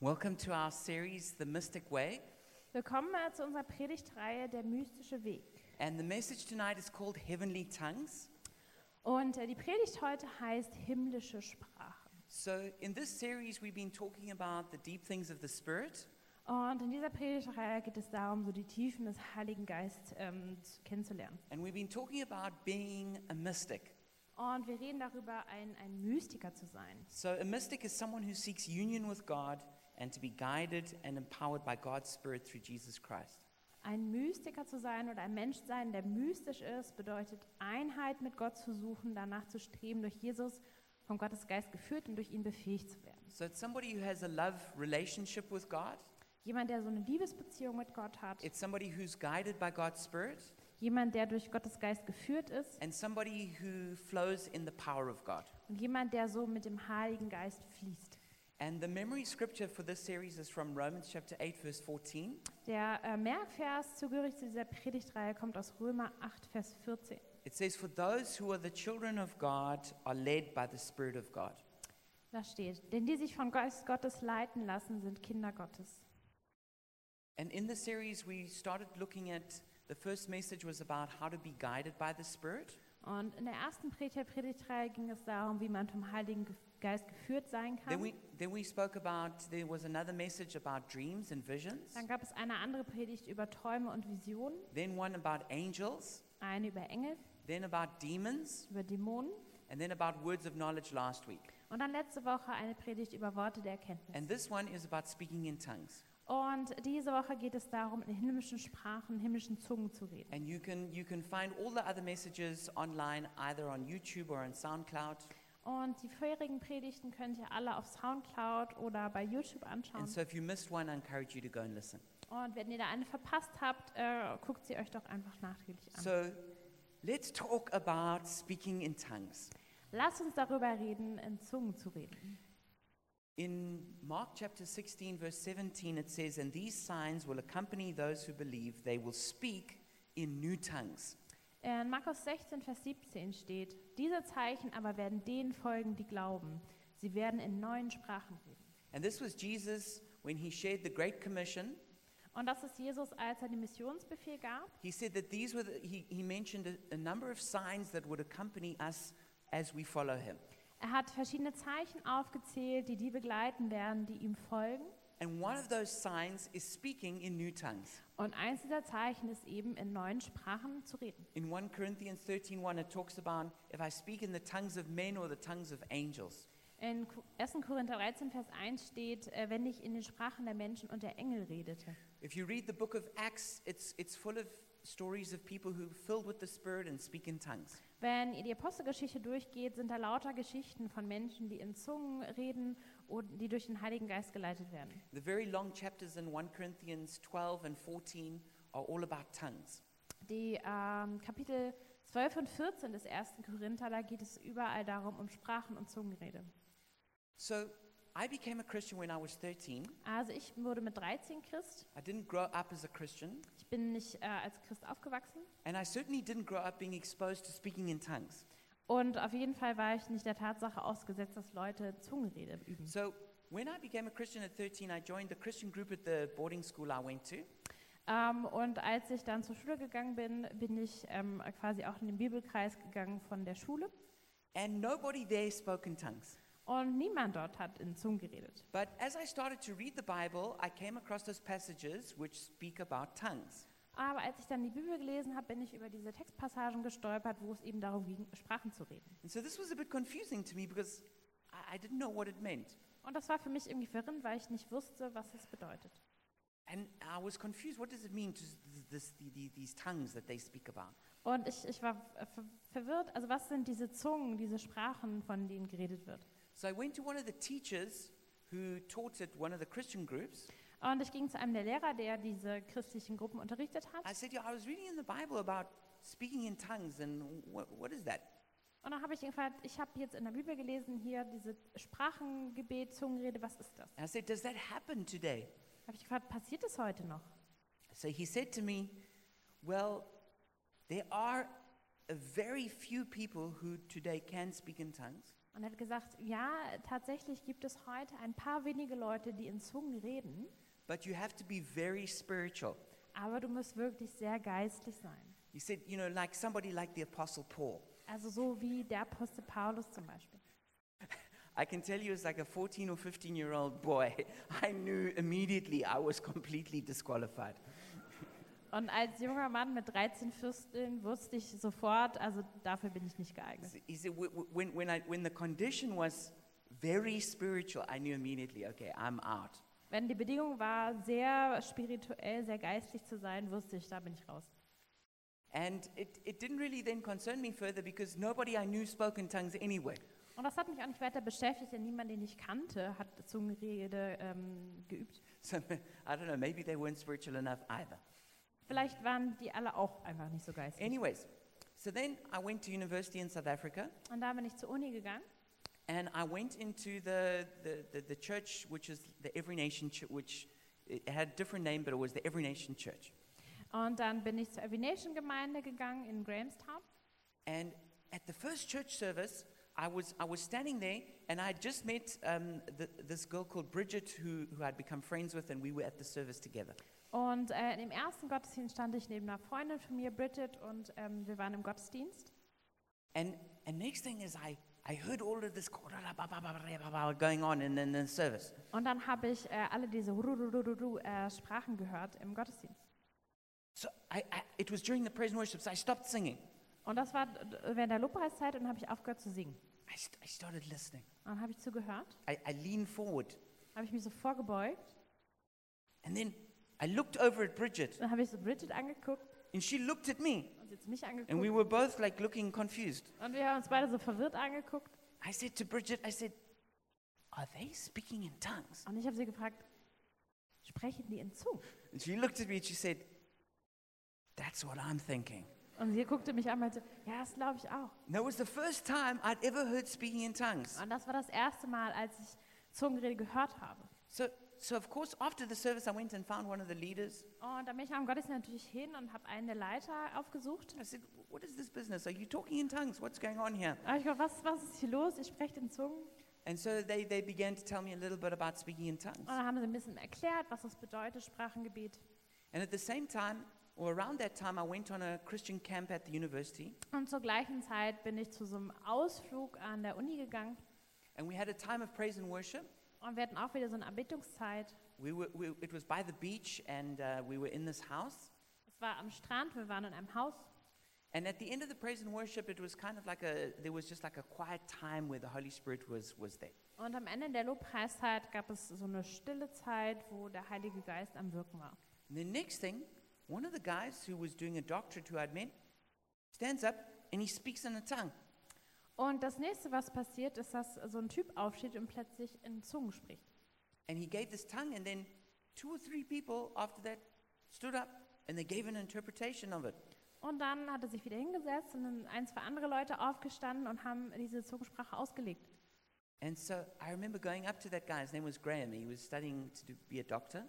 Welcome to our series, The Mystic Way. Willkommen äh, zu unserer Predigtreihe Der mystische Weg. And the message tonight is called Heavenly Tongues. Und äh, die Predigt heute heißt himmlische Sprache. So, in this series, we've been talking about the deep things of the Spirit. Und in dieser Predigtreihe geht es darum, so die Tiefen des Heiligen Geistes ähm, zu- kennenzulernen. And we've been talking about being a mystic. Und wir reden darüber, ein, ein Mystiker zu sein. So, a mystic is someone who seeks union with God and to be guided and empowered by God's Spirit through Jesus Christ. Ein Mystiker zu sein oder ein Mensch sein, der mystisch ist, bedeutet Einheit mit Gott zu suchen, danach zu streben, durch Jesus vom Gottes Geist geführt und durch ihn befähigt zu werden. So, it's somebody who has a love relationship with God, Jemand, der so eine Liebesbeziehung mit Gott hat. it's somebody who's guided by God's Spirit, Jemand, der durch Gottes Geist geführt ist. and somebody who flows in the power of God. Und jemand, der so mit dem Heiligen Geist fließt. And the memory scripture for this series is from Romans chapter 8, verse 14. Der äh, Merkvers zugehörig zu dieser Predigtreihe kommt aus Römer 8, Vers 14. It says, For those who are the children of God are led by the Spirit of God. Da steht, denn die sich von Geist Gottes leiten lassen, sind Kinder Gottes. And in the series, we started looking at the first message was about how to be guided by the Spirit. Und in der ersten Predigtreihe ging es darum, wie man vom Heiligen Ge- Geist geführt sein Then kann. we, then we spoke about, there was another message about dreams and visions. Dann gab es eine andere Predigt über Träume und Visionen, Then one about angels. eine über Engel, Then about demons. über Dämonen And then about words of knowledge last week. und dann letzte Woche eine Predigt über Worte der Erkenntnis. And this one is about speaking in tongues. Und diese Woche geht es darum, in himmlischen Sprachen, himmlischen Zungen zu reden. And you can, you can find all the other messages online, either on YouTube or on SoundCloud. Und die vorherigen Predigten könnt ihr alle auf Soundcloud oder bei YouTube anschauen. And so if you missed one, I encourage you to go and listen. Und wenn ihr da eine verpasst habt, äh, guckt sie euch doch einfach nachträglich an. So let's talk about speaking in tongues. Lasst uns darüber reden, in Zungen zu reden. In Mark chapter 16, verse 17, it says, And these signs will accompany those who believe. They will speak in new tongues. In Markus 16, Vers 17 steht, diese Zeichen aber werden denen folgen, die glauben. Sie werden in neuen Sprachen reden. And this was Jesus when he shared the Great Commission. Und das ist Jesus, als er den Missionsbefehl gab. He said that these were, the, he, he mentioned a, a number of signs that would accompany us as we follow him. Er hat verschiedene Zeichen aufgezählt, die die begleiten werden, die ihm folgen. And one of those signs is speaking in new tongues. Und eins dieser Zeichen ist eben, in neuen Sprachen zu reden. In 1 Corinthians 13:1 it talks about if I speak in the tongues of men or the tongues of angels. In Ko- 1. Korinther 13, Vers 1 steht, äh, wenn ich in den Sprachen der Menschen und der Engel redete. If you read the book of Acts, it's, it's full of stories of people who filled with the Spirit and speak in tongues. Wenn ihr die Apostelgeschichte durchgeht, sind da lauter Geschichten von Menschen, die in Zungen reden und die durch den Heiligen Geist geleitet werden. The very long chapters in 1 Corinthians 12 and 14 are all about tongues. Die ähm, Kapitel 12 und 14 des 1. Korinther, da geht es überall darum, um Sprachen und Zungenrede. So I became a Christian when I was 13. Also ich wurde mit 13 Christ. I didn't grow up as a Christian, Ich bin nicht äh, als Christ aufgewachsen. and I certainly didn't grow up being exposed to speaking in tongues. Und auf jeden Fall war ich nicht der Tatsache ausgesetzt, dass Leute Zungenrede üben. So when I became a Christian at 13, I joined the Christian group at the boarding school I went to. Ähm, und als ich dann zur Schule gegangen bin, bin ich ähm, quasi auch in den Bibelkreis gegangen von der Schule. And nobody there spoke in tongues. Und niemand dort hat in Zungen geredet. But as I started to read the Bible, I came across those passages which speak about tongues. Aber als ich dann die Bibel gelesen habe, bin ich über diese Textpassagen gestolpert, wo es eben darum ging, Sprachen zu reden. And so this was a bit confusing to me because I, I didn't know what it meant. Und das war für mich irgendwie verwirrend, weil ich nicht wusste, was es bedeutet. And I was confused. What does it mean to this, the, the, these tongues that they speak about? Und ich, ich war ver verwirrt. Also was sind diese Zungen, diese Sprachen, von denen geredet wird? So I went to one of the teachers who taught at one of the Christian groups. Und ich ging zu einem der Lehrer, der diese christlichen Gruppen unterrichtet I hat. said, yeah, I was reading in the Bible about speaking in tongues, and what, what is that? Und dann habe ich ihn gefragt, ich habe jetzt in der Bibel gelesen, hier diese Sprachengebet, Zungenrede, was ist das? And I said, does that happen today? Habe ich gefragt, passiert es heute noch? So he said to me, well, there are very few people who today can speak in tongues. Und er hat gesagt, ja, tatsächlich gibt es heute ein paar wenige Leute, die in Zungen reden, but you have to be very spiritual. aber du musst wirklich sehr geistlich sein. He said, you know, like somebody like the Apostle Paul. Also so wie der Apostel Paulus zum Beispiel. I can tell you, as like a 14 or 15 year old boy, I knew immediately I was completely disqualified. Und als junger Mann mit 13 Fürsteln wusste ich sofort, also dafür bin ich nicht geeignet. He said, "Wh- wh- when, when, I, when the condition was very spiritual, I knew immediately, okay, I'm out. Wenn die Bedingung war, sehr spirituell, sehr geistlich zu sein, wusste ich, da bin ich raus. And it, it didn't really then concern me further because nobody I knew spoke in tongues anyway. Und das hat mich auch nicht weiter beschäftigt, denn niemand, den ich kannte, hat Zungenrede ähm, geübt. So I don't know, maybe they weren't spiritual enough either. Vielleicht waren die alle auch einfach nicht so geistlich. Anyways, so then I went to university in South Africa Und da bin ich zur Uni gegangen and I went into the, the, the, the church, which is the Every Nation Church, which it had a different name, but it was the Every Nation Church. und dann bin ich zur Aviation Gemeinde gegangen in Grahamstown. And at the first church service, I was, I was standing there and I had just met um, th this girl called Bridget who, who I'd become friends with, and we were at the service together. Und äh, im ersten Gottesdienst stand ich neben einer Freundin von mir, Bridget, und ähm, wir waren im Gottesdienst. And, and next thing is, I, I heard all of this going on in, in the service. Und dann habe ich äh, alle diese äh, Sprachen gehört im Gottesdienst. So I, I, it was during the praise and worship, so I stopped singing. Und das war während der Lobpreiszeit und dann habe ich aufgehört zu singen. I, I started listening. Und dann habe ich zugehört, I, I leaned forward, habe ich mich so vorgebeugt, and then I looked over at Bridget, dann habe ich so Bridget angeguckt and she looked at me, und sie hat mich and angeguckt. we were both like looking confused. Und wir haben uns beide so verwirrt angeguckt. I said to Bridget, I said, Are they speaking in tongues? Und ich habe sie gefragt, sprechen die in Zungen? And she looked at me and she said, That's what I'm thinking. Und sie guckte mich an und meinte, ja, das glaube ich auch. And that was the first time I'd ever heard speaking in tongues. Und das war das erste Mal, als ich Zungenrede gehört habe. So, so of course, after the service, I went and found one of the leaders. Und dann bin ich am Gottesdienst natürlich hin und habe einen der Leiter aufgesucht. I said, What is this business? Are you talking in tongues? What's going on here? Ich gefragt, was, was ist hier los? Ihr sprecht in Zungen. And so they, they began to tell me a little bit about speaking in tongues. Und dann haben sie ein bisschen erklärt, was das bedeutet, Sprachengebet. And at the same time, or around that time, I went on a Christian camp at the university. Und zur gleichen Zeit bin ich zu so einem Ausflug an der Uni gegangen. And we had a time of praise and worship. Und wir hatten auch wieder so eine Erbittungszeit. We were, we, it was by the beach, and uh, we were in this house. Es war am Strand, wir waren in einem Haus. And at the end of the praise and worship, it was kind of like a, there was just like a quiet time where the Holy Spirit was, was there. Und am Ende der Lobpreiszeit gab es so eine stille Zeit, wo der Heilige Geist am Wirken war. And the next thing, one of the guys who was doing a doctorate who I'd met stands up and he speaks in a tongue. Und das nächste, was passiert, ist, dass so ein Typ aufsteht und plötzlich in Zungen spricht. And he gave this tongue, and then two or three people after that stood up and they gave an interpretation of it. Und dann hat er sich wieder hingesetzt und dann ein, zwei andere Leute aufgestanden und haben diese Zungensprache ausgelegt. And so I remember going up to that guy. His name was Graham. He was studying to do, be a doctor,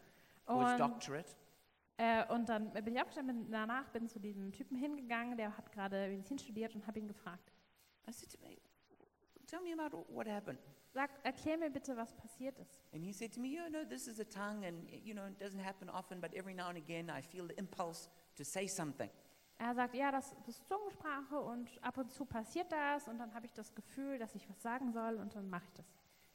or his Und, doctorate. äh, und dann bin ich aufgestanden, bin danach bin zu diesem Typen hingegangen, der hat gerade Medizin studiert und habe ihn gefragt. I said to me, "Tell me about what happened." Sag, erklär mir bitte, was passiert ist. And he said to me, "You know, this is a tongue, and you know, it doesn't happen often, but every now and again, I feel the impulse to say something." Er sagt, ja, das, ist Zungensprache und ab und zu passiert das und dann habe ich das Gefühl, dass ich was sagen soll und dann mache ich das.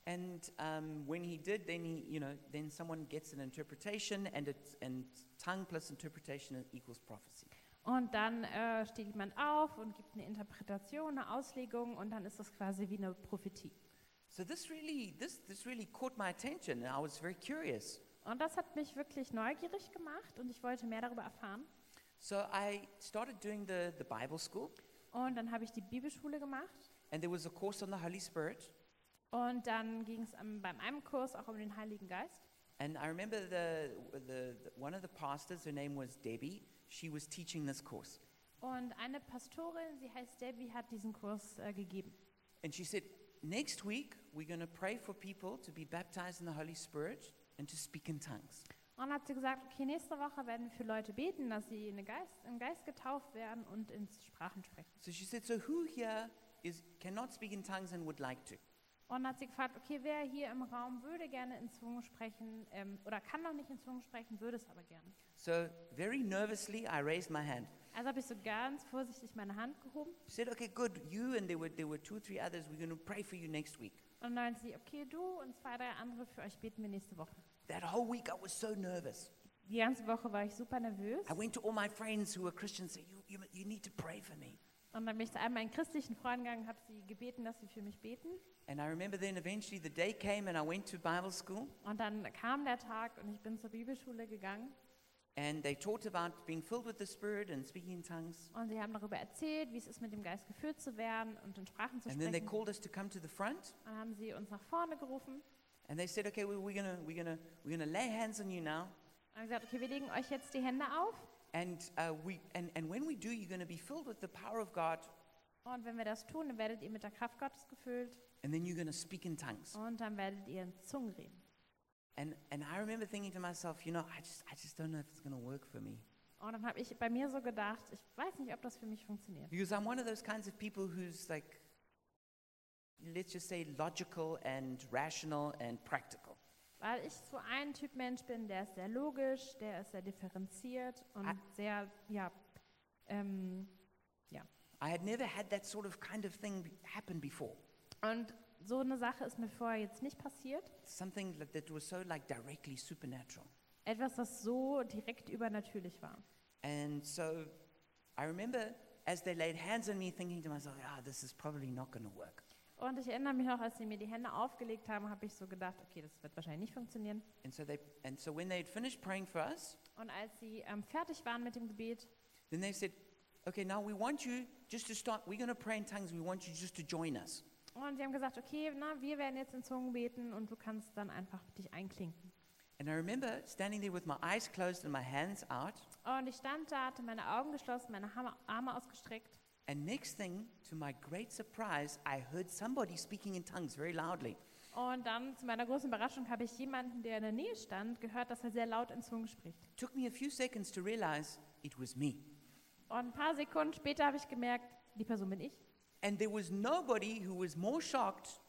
And um, when he did, then he, you know, then someone gets an interpretation, and it's and tongue plus interpretation equals prophecy. Und dann äh, steht jemand auf und gibt eine Interpretation, eine Auslegung und dann ist das quasi wie eine Prophetie. So this really, this this really caught my attention, and I was very curious. Und das hat mich wirklich neugierig gemacht und ich wollte mehr darüber erfahren. So I started doing the, the Bible school, Und dann habe ich die Bibelschule gemacht and there was a course on the Holy Spirit. und dann ging es am- beim einem Kurs auch um den Heiligen Geist. And I remember the, the, the one of the pastors, her name was Debbie. She was teaching this course, Und eine Pastorin, sie heißt Debbie, hat diesen Kurs äh, gegeben. and she said, "Next week we're going to pray for people to be baptized in the Holy Spirit and to speak in tongues." Und hat sie gesagt, okay, nächste Woche werden wir für Leute beten, dass sie in Geist, im Geist getauft werden und in Sprachen sprechen. So she said, "So who here is, cannot speak in tongues and would like to? Und hat sie gefragt, okay, wer hier im Raum würde gerne in Zungen sprechen ähm, oder kann noch nicht in Zungen sprechen, würde es aber gerne. So very nervously, I raised my hand. Also habe ich so ganz vorsichtig meine Hand gehoben She said, okay, good. You and there were, there were two three others. We're going to pray for you next week. und dann sie, okay, du und zwei, drei andere, für euch beten wir nächste Woche. That whole week, I was so nervous. Die ganze Woche war ich super nervös I went to all my friends who were Christians and said, you, you, you need to pray for me. Und dann bin ich zu einem meinen christlichen Freunden gegangen, habe sie gebeten, dass sie für mich beten. And I remember then eventually the day came and I went to Bible school Und dann kam der Tag und ich bin zur Bibelschule gegangen and they talked about being filled with the Spirit and speaking in tongues. und sie haben darüber erzählt, wie es ist, mit dem Geist gefüllt zu werden und in Sprachen zu And then they sprechen. called us to come to the front Und dann haben sie uns nach vorne gerufen and they said, okay, well, we're going to we're gonna, we're gonna lay hands on you now. und haben gesagt, okay, wir legen euch jetzt die Hände auf And, uh, we, and, and when we do, you're going to be filled with the power of God und wenn wir das tun, dann werdet ihr mit der Kraft Gottes gefüllt and then you're going to speak in tongues. und dann werdet ihr in Zungen reden. And, and I remember thinking to myself, you know, I just, I just don't know if it's going to work for me. Und dann habe ich bei mir so gedacht, ich weiß nicht, ob das für mich funktioniert. Because I'm one of those kinds of people who's like, let's just say, logical and rational and practical. Weil ich so ein Typ Mensch bin, der ist sehr logisch, der ist sehr differenziert und Ah. sehr, ja, ähm, I had never had that sort of kind of thing happen before. und so eine Sache ist mir vorher jetzt nicht passiert. Something that, that was so like directly supernatural. Etwas, das so direkt übernatürlich war. And so I remember as they laid hands on me, thinking to myself, ah, this is probably not going to work. Und ich erinnere mich noch, als sie mir die Hände aufgelegt haben, habe ich so gedacht, okay, das wird wahrscheinlich nicht funktionieren. And so they, and so when they had finished praying for us, Und als sie ähm, fertig waren mit dem Gebet, then they said, okay, now we want you just to start. We're going to pray in tongues. We want you just to join us. und sie haben gesagt, okay, na, wir werden jetzt in Zungen beten und du kannst dann einfach dich einklinken. And I remember standing there with my eyes closed and my hands out. Und ich stand da, hatte meine Augen geschlossen, meine Arme ausgestreckt. And next thing, to my great surprise, I heard somebody speaking in tongues very loudly. Und dann zu meiner großen Überraschung habe ich jemanden, der in der Nähe stand, gehört, dass er sehr laut in Zungen spricht. took me a few seconds to realize it was me. Und ein paar Sekunden später habe ich gemerkt, die Person bin ich. And there was nobody who was more shocked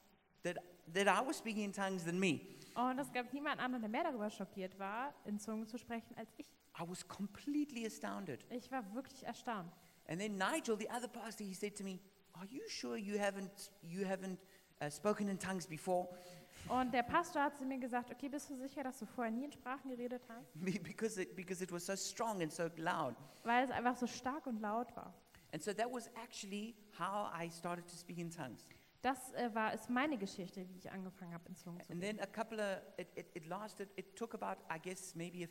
that, that I was speaking in tongues than me. Und es gab niemand anderen, der mehr darüber schockiert war, in Zungen zu sprechen, als ich. I was completely astounded. Ich war wirklich erstaunt. And then Nigel, the other pastor, he said to me, Are you sure you haven't, you haven't uh, spoken in tongues before? Und der Pastor hat zu mir gesagt, okay, bist du sicher, dass du vorher nie in Sprachen geredet hast? because, it, because it was so strong and so loud. Weil es einfach so stark und laut war. And so that was actually how I started to speak in tongues. Das äh, war, ist meine Geschichte, wie ich angefangen habe, in Zungen zu And reden. then a couple of, it, it, it lasted, it took about, I guess, maybe a,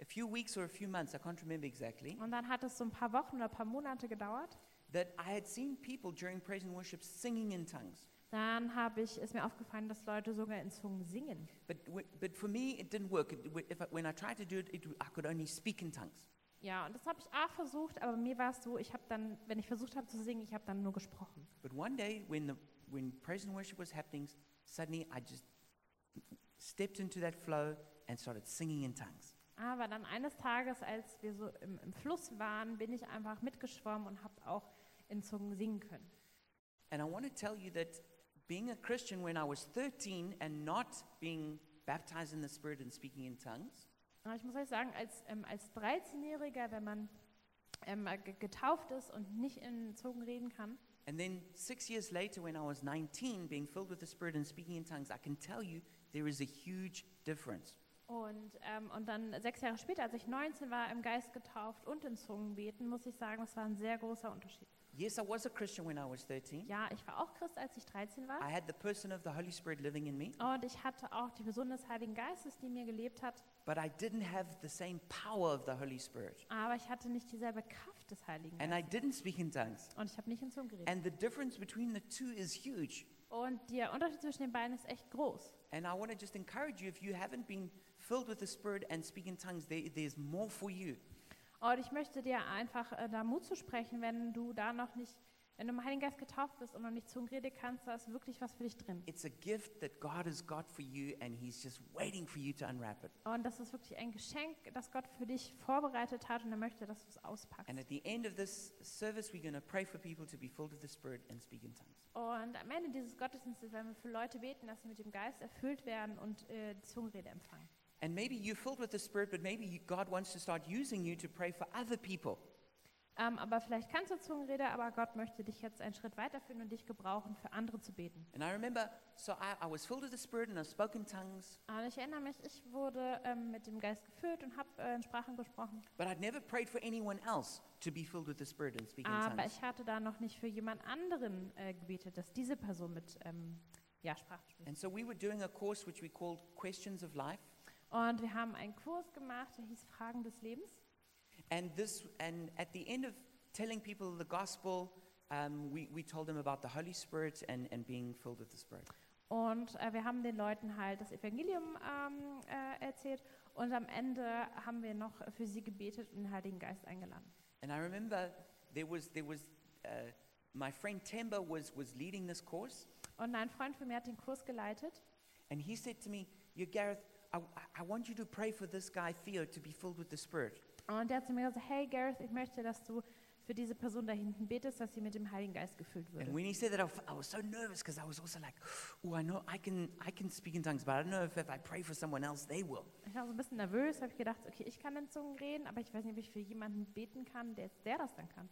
a few weeks or a few months, I can't remember exactly, Und dann hat es so ein paar Wochen oder ein paar Monate gedauert. that I had seen people during praise and worship singing in tongues. Dann habe ich, ist mir aufgefallen, dass Leute sogar in Zungen singen. But, w- but for me, it didn't work. It, w- if I, when I tried to do it, it, I could only speak in tongues. Ja, und das habe ich auch versucht, aber mir war es so, ich habe dann, wenn ich versucht habe zu singen, ich habe dann nur gesprochen. But one day, when, the, when praise and worship was happening, suddenly I just stepped into that flow and started singing in tongues. Aber dann eines Tages, als wir so im, im Fluss waren, bin ich einfach mitgeschwommen und habe auch in Zungen singen können. And I want to tell you that being a Christian when I was 13 and not being baptized in the Spirit and speaking in tongues, Aber ich muss euch sagen, als, ähm, als 13-Jähriger, wenn man ähm, ge- getauft ist und nicht in Zungen reden kann, and then six years later when I was 19, being filled with the Spirit and speaking in tongues, I can tell you there is a huge difference. Und, ähm, und dann sechs Jahre später, als ich 19 war, im Geist getauft und in Zungen beten, muss ich sagen, das war ein sehr großer Unterschied. Yes, I was a Christian when I was 13. Ja, ich war auch Christ, als ich 13 war. I had the person of the Holy Spirit living in me, Und ich hatte auch die Person des Heiligen Geistes, die mir gelebt hat. but I didn't have the same power of the Holy Spirit. Aber ich hatte nicht dieselbe Kraft des Heiligen And I Geistes. didn't speak in tongues. Und ich habe nicht in Zungen geredet. And the difference between the two is huge. Und der Unterschied zwischen den beiden ist echt groß. And I want to just encourage you if you haven't been filled with the Spirit and speak in tongues, there, there's more for you. Und ich möchte dir einfach äh, da Mut zu sprechen, wenn du da noch nicht Wenn du im Heiligen Geist getauft bist und noch nicht Zungenrede kannst, da ist wirklich was für dich drin. It's a gift that God has got for you, and He's just waiting for you to unwrap it. Und das ist wirklich ein Geschenk, das Gott für dich vorbereitet hat und er möchte, dass du es auspackst. And at the end of this service, we're going to pray for people to be filled with the Spirit and speak in tongues. Und am Ende dieses Gottesdienstes werden wir für Leute beten, dass sie mit dem Geist erfüllt werden und äh, Zungenrede empfangen. And maybe you're filled with the Spirit, but maybe God wants to start using you to pray for other people. Ähm, aber vielleicht kannst du Zungenrede, aber Gott möchte dich jetzt einen Schritt weiterführen und dich gebrauchen, für andere zu beten. And I remember, so I, I was filled with the Spirit and I spoke in tongues, Und ich erinnere mich, ich wurde ähm, mit dem Geist gefüllt und habe äh, in Sprachen gesprochen. but I'd never prayed for anyone else to be filled with the Spirit and speak in Aber tongues. ich hatte da noch nicht für jemand anderen äh, gebetet, dass diese Person mit ähm, ja, Sprachen spricht. And so we were doing a course which we called Questions of Life. Und wir haben einen Kurs gemacht, der hieß Fragen des Lebens. And this, and at the end of telling people the gospel, um, we, we told them about the Holy Spirit and, and being filled with the Spirit. Und äh, wir haben den Leuten halt das Evangelium ähm, äh, erzählt. Und am Ende haben wir noch für sie gebetet und den Heiligen Geist eingeladen. And I remember there was, there was uh, my friend Temba was, was leading this course, Und ein Freund von mir hat den Kurs geleitet. and he said to me, "You, Gareth, I, I want you to pray for this guy Theo to be filled with the Spirit." Und der hat zu mir gesagt, hey Gareth, ich möchte, dass du für diese Person da hinten betest, dass sie mit dem Heiligen Geist gefüllt And würde. when he said that, I was so nervous because I was also like, "Oh, I know I can, I can speak in tongues, but I don't know if, if I pray for someone else, they will." Ich war so ein bisschen nervös, habe ich gedacht, okay, ich kann in Zungen reden, aber ich weiß nicht, ob ich für jemanden beten kann, der, der das dann kann.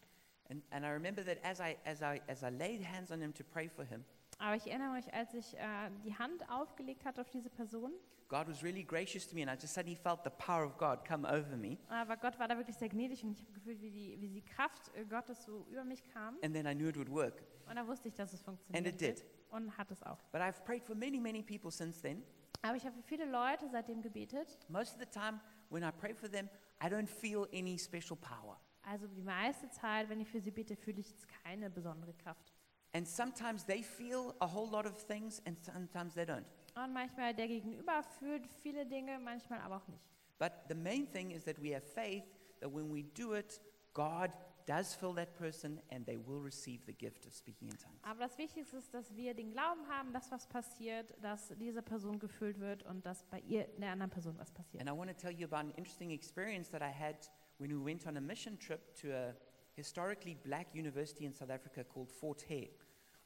And, and I remember that as I, as, I, as I laid hands on him to pray for him, Aber ich erinnere mich, als ich äh, die Hand aufgelegt hatte auf diese Person, God was really gracious to me, and I just suddenly felt the power of God come over me. aber Gott war da wirklich sehr gnädig und ich habe gefühlt, wie die, wie die Kraft äh, Gottes so über mich kam. And then I knew it would work. Und da wusste ich, dass es funktioniert. And it did. Und hat es auch. But I've prayed for many, many people since then. Aber ich habe für viele Leute seitdem gebetet. Most of the time, when I pray for them, I don't feel any special power. Also die meiste Zeit, wenn ich für sie bete, fühle ich jetzt keine besondere Kraft. And sometimes they feel a whole lot of things, and sometimes they don't. Und manchmal der Gegenüber fühlt viele Dinge, manchmal aber auch nicht. But the main thing is that we have faith that when we do it, God does fill that person and they will receive the gift of speaking in tongues. Aber das Wichtigste ist, dass wir den Glauben haben, dass was passiert, dass diese Person gefüllt wird und dass bei ihr der anderen Person was passiert. And I want to tell you about an interesting experience that I had when we went on a mission trip to a historically black university in South Africa called Fort Hare.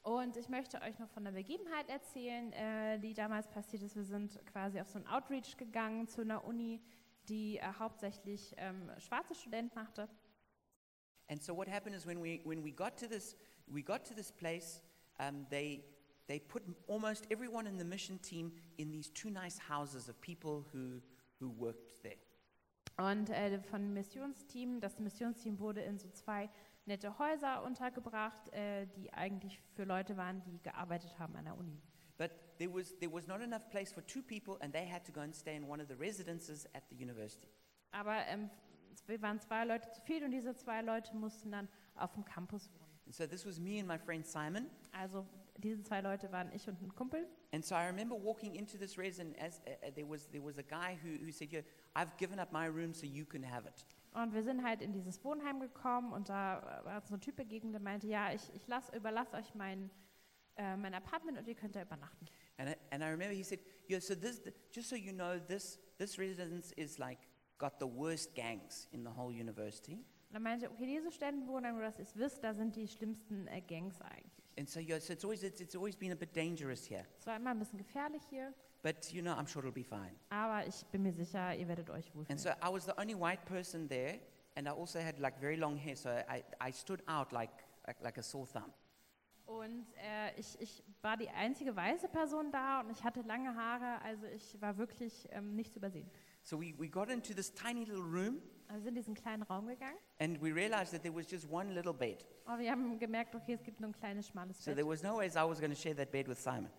Und ich möchte euch noch von einer Begebenheit erzählen, äh, die damals passiert ist. Wir sind quasi auf so einen Outreach gegangen zu einer Uni, die äh, hauptsächlich ähm, schwarze Studenten machte. And so what happened is when we, when we got to this, we got to this place, um, they, they put almost everyone in the mission team in these two nice houses of people who, who worked there. Und äh, von Missionsteam, das Missionsteam wurde in so zwei nette Häuser untergebracht, äh, die eigentlich für Leute waren, die gearbeitet haben an der Uni. But there was, there was not enough place for two people, and they had to go and stay in one of the residences at the university. Aber ähm, wir waren zwei Leute zu viel und diese zwei Leute mussten dann auf dem Campus wohnen. And so this was me and my friend Simon. Also diese zwei Leute waren ich und ein Kumpel. And so I remember walking into this residence, as, uh, uh, there, was, there was a guy who, who said, yeah, I've given up my room so you can have it. Und wir sind halt in dieses Wohnheim gekommen und da war so ein Typ begegnet, der meinte, ja, ich, ich lass, überlasse euch mein, äh, mein Apartment und ihr könnt da übernachten. And I, and I remember he said, yeah, so this, just so you know, this, this residence is like got the worst gangs in the whole university. Und er meinte, okay, diese Studentenwohnheim, nur dass ihr es wisst, da sind die schlimmsten äh, Gangs eigentlich. And so, yeah, so it's, always, it's, it's always been a bit dangerous here. Es war immer ein bisschen gefährlich hier, But, you know, I'm sure it'll be fine. aber ich bin mir sicher, ihr werdet euch And wohlfühlen. so I was the only white person there, and I also had like very long hair, so I, I stood out like, like, like a sore thumb. Und äh, ich, ich war die einzige weiße Person da und ich hatte lange Haare, also ich war wirklich ähm, nicht zu übersehen. So we, we got into this tiny little room, wir sind in diesen kleinen Raum gegangen and we realized that there was just one little bed. und wir haben gemerkt, okay, es gibt nur ein kleines, schmales So Bett. there was no ways I was going to share that bed with Simon.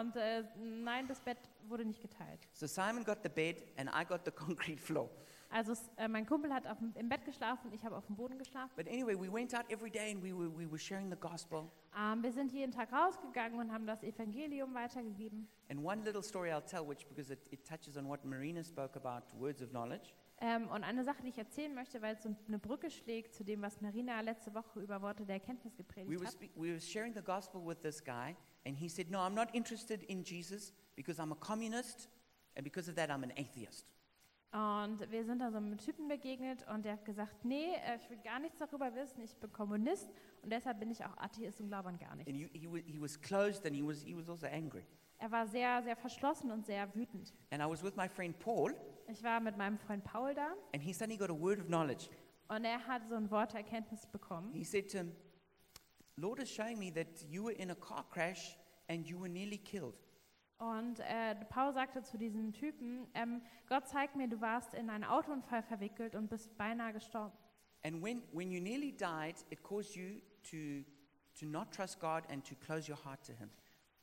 Und äh, nein, das Bett wurde nicht geteilt. So Simon got the bed and I got the concrete floor. Also äh, mein Kumpel hat auf, im Bett geschlafen, ich habe auf dem Boden geschlafen. But anyway, we went out every day and we were, we were sharing the gospel. Ähm, wir sind jeden Tag rausgegangen und haben das Evangelium weitergegeben. And one little story I'll tell, which because it, it touches on what Marina spoke about, words of knowledge. Ähm, und eine Sache, die ich erzählen möchte, weil es so eine Brücke schlägt zu dem, was Marina letzte Woche über Worte der Erkenntnis We gepredigt were, hat. we were sharing the gospel with this guy, and he said, No, I'm not interested in Jesus because I'm a communist, and because of that, I'm an atheist. Und wir sind da so einem Typen begegnet und der hat gesagt, nee, äh, ich will gar nichts darüber wissen, ich bin Kommunist und deshalb bin ich auch Atheist und glaube an gar nichts. And you, he, wa- he was closed and he was, he was also angry. Er war sehr, sehr verschlossen und sehr wütend. And I was with my friend Paul, Ich war mit meinem Freund Paul da and he suddenly got a word of knowledge. und er hat so ein Wort Erkenntnis bekommen. He said to him, Lord is showing me that you were in a car crash and you were nearly killed. Und äh, Paul sagte zu diesem Typen, ähm, Gott zeigt mir, du warst in einen Autounfall verwickelt und bist beinahe gestorben. And when, when you nearly died, it caused you to, to not trust God and to close your heart to Him.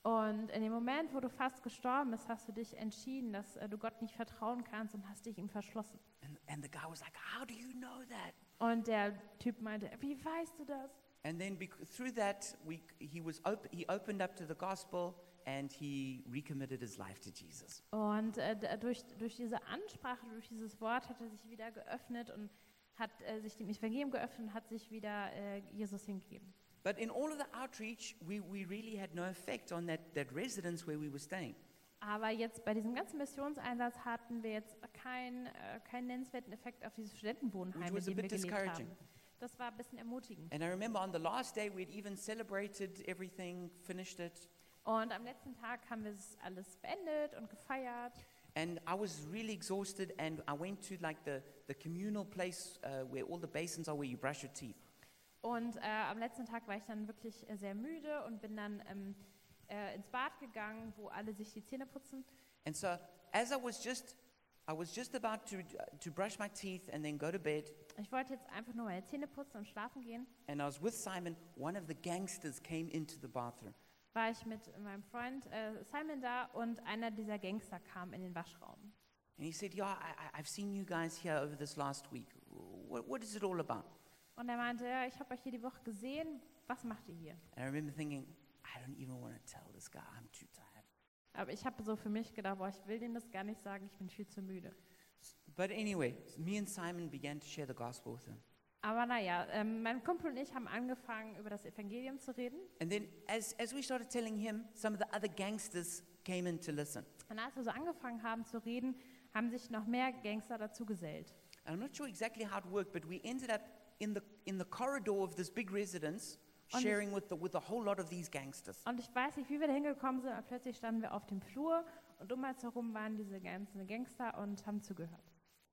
Und in dem Moment, wo du fast gestorben bist, hast du dich entschieden, dass äh, du Gott nicht vertrauen kannst und hast dich ihm verschlossen. And, and the guy was like, How do you know that? Und der Typ meinte, wie weißt du das? And then bec- through that, we, he, was op- he opened up to the gospel and he recommitted his life to Jesus. Und äh, d- durch, durch diese Ansprache, durch dieses Wort hat er sich wieder geöffnet und hat äh, sich dem Evangelium geöffnet und hat sich wieder äh, Jesus hingegeben. But in all of the outreach, we, we really had no effect on that, that residence where we were staying. Aber jetzt bei diesem ganzen Missionseinsatz hatten wir jetzt keinen äh, keinen nennenswerten Effekt auf dieses Studentenwohnheim, Which in was a wir bit gelebt discouraging. haben. Das war ein bisschen ermutigend. And I remember on the last day, we'd even celebrated everything, finished it. Und am letzten Tag haben wir es alles beendet und gefeiert. And I was really exhausted, and I went to like the, the communal place uh, where all the basins are, where you brush your teeth. Und äh, am letzten Tag war ich dann wirklich äh, sehr müde und bin dann ähm, äh, ins Bad gegangen, wo alle sich die Zähne putzen. And so, as I was just, I was just about to, to brush my teeth and then go to bed, Ich wollte jetzt einfach nur meine Zähne putzen und schlafen gehen. and I was with Simon. One of the gangsters came into the bathroom, War ich mit meinem Freund äh, Simon da und einer dieser Gangster kam in den Waschraum. and he said, "Yeah, I, I- I've seen you guys here over this last week. What, what is it all about?" Und er meinte, ja, ich habe euch hier die Woche gesehen, was macht ihr hier? And I remember thinking, I don't even want to tell this guy. I'm too tired. Aber ich habe so für mich gedacht, boah, ich will dem das gar nicht sagen, ich bin viel zu müde. But anyway, me and Simon began to share the gospel with him. Aber naja, ähm, mein Kumpel und ich haben angefangen, über das Evangelium zu reden. And then, as, as we started telling him, some of the other gangsters came in to listen. Und als wir so angefangen haben zu reden, haben sich noch mehr Gangster dazu gesellt. And I'm not sure exactly how it worked, but we ended up in the, in the corridor of this big residence, the- sharing with, the, with a whole lot of these gangsters. Und ich weiß nicht, wie wir da hingekommen sind, aber plötzlich standen wir auf dem Flur und um uns herum waren diese ganzen Gangster und haben zugehört.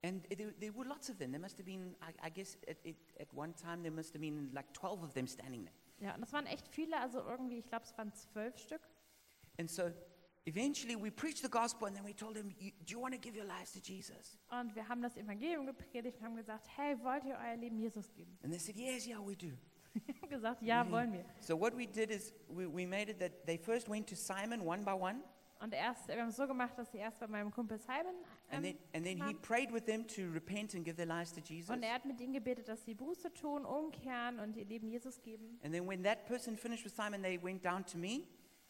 And there, there were lots of them. There must have been, I, I guess, at, at, at one time, there must have been like 12 of them standing there. Ja, und das waren echt viele, also irgendwie, ich glaube, es waren zwölf Stück. And so eventually we preached the gospel and then we told them, Do you want to give your lives to Jesus? Und wir haben das Evangelium gepredigt und haben gesagt, hey, wollt ihr euer Leben Jesus geben? And they said, Yes, yeah, we do. Wir haben gesagt, ja, Mhm. wollen wir. So what we did is we, we made it that they first went to Simon one by one, Und erst, wir haben es so gemacht, dass sie erst bei meinem Kumpel Simon and then, ähm, and then he prayed with them to repent and give their lives to Jesus. und er hat mit ihnen gebetet, dass sie Buße tun, umkehren und ihr Leben Jesus geben. And then when that person finished with Simon, they went down to me,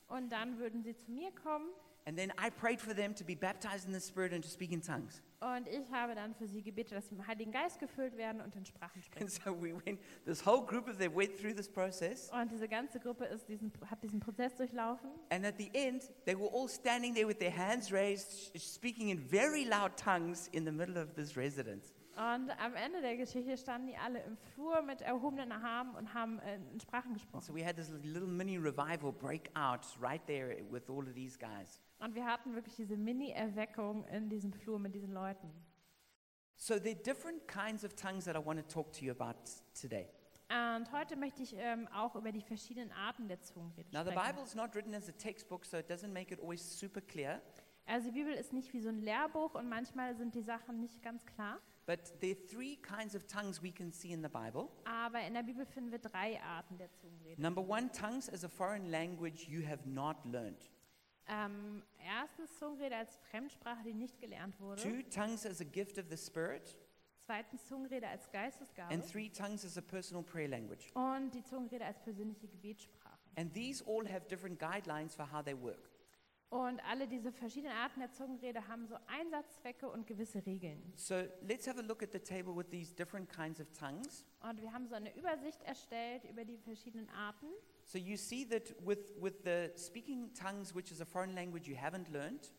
Und dann würden sie zu mir kommen and then I prayed for them to be baptized in the Spirit and to speak in tongues. und ich habe dann für sie gebetet, dass sie dem Heiligen Geist gefüllt werden und in Sprachen sprechen. And so we went, this whole group of them went through this process. Und diese ganze Gruppe ist diesen, hat diesen Prozess durchlaufen. And at the end, they were all standing there with their hands raised, speaking in very loud tongues in the middle of this residence. Und am Ende der Geschichte standen die alle im Flur mit erhobenen Armen und haben äh, in Sprachen gesprochen. so we had this little mini revival break out right there with all of these guys. Und wir hatten wirklich diese Mini-Erweckung in diesem Flur mit diesen Leuten. So there are different kinds of tongues that I want to talk to you about today. Und heute möchte ich ähm, auch über die verschiedenen Arten der Zungenrede Now, the. Bible is not written as a textbook, so it doesn't make it always super clear. Also die Bibel ist nicht wie so ein Lehrbuch und manchmal sind die Sachen nicht ganz klar. But there are three kinds of tongues we can see in the Bible. Aber in der Bibel finden wir drei Arten der Zungenrede. Number one, tongues as a foreign language you have not learned. Ähm, erstens Zungenrede als Fremdsprache, die nicht gelernt wurde. Two, tongues as a gift of the Spirit. Zweitens Zungenrede als Geistesgabe. And three, tongues as a personal prayer language. Und die Zungenrede als persönliche Gebetssprache. And these all have different guidelines for how they work. Und alle diese verschiedenen Arten der Zungenrede haben so Einsatzzwecke und gewisse Regeln. So let's have a look at the table with these different kinds of tongues. Und wir haben so eine Übersicht erstellt über die verschiedenen Arten. So you see that with, with the speaking tongues, which is a foreign language you haven't learned,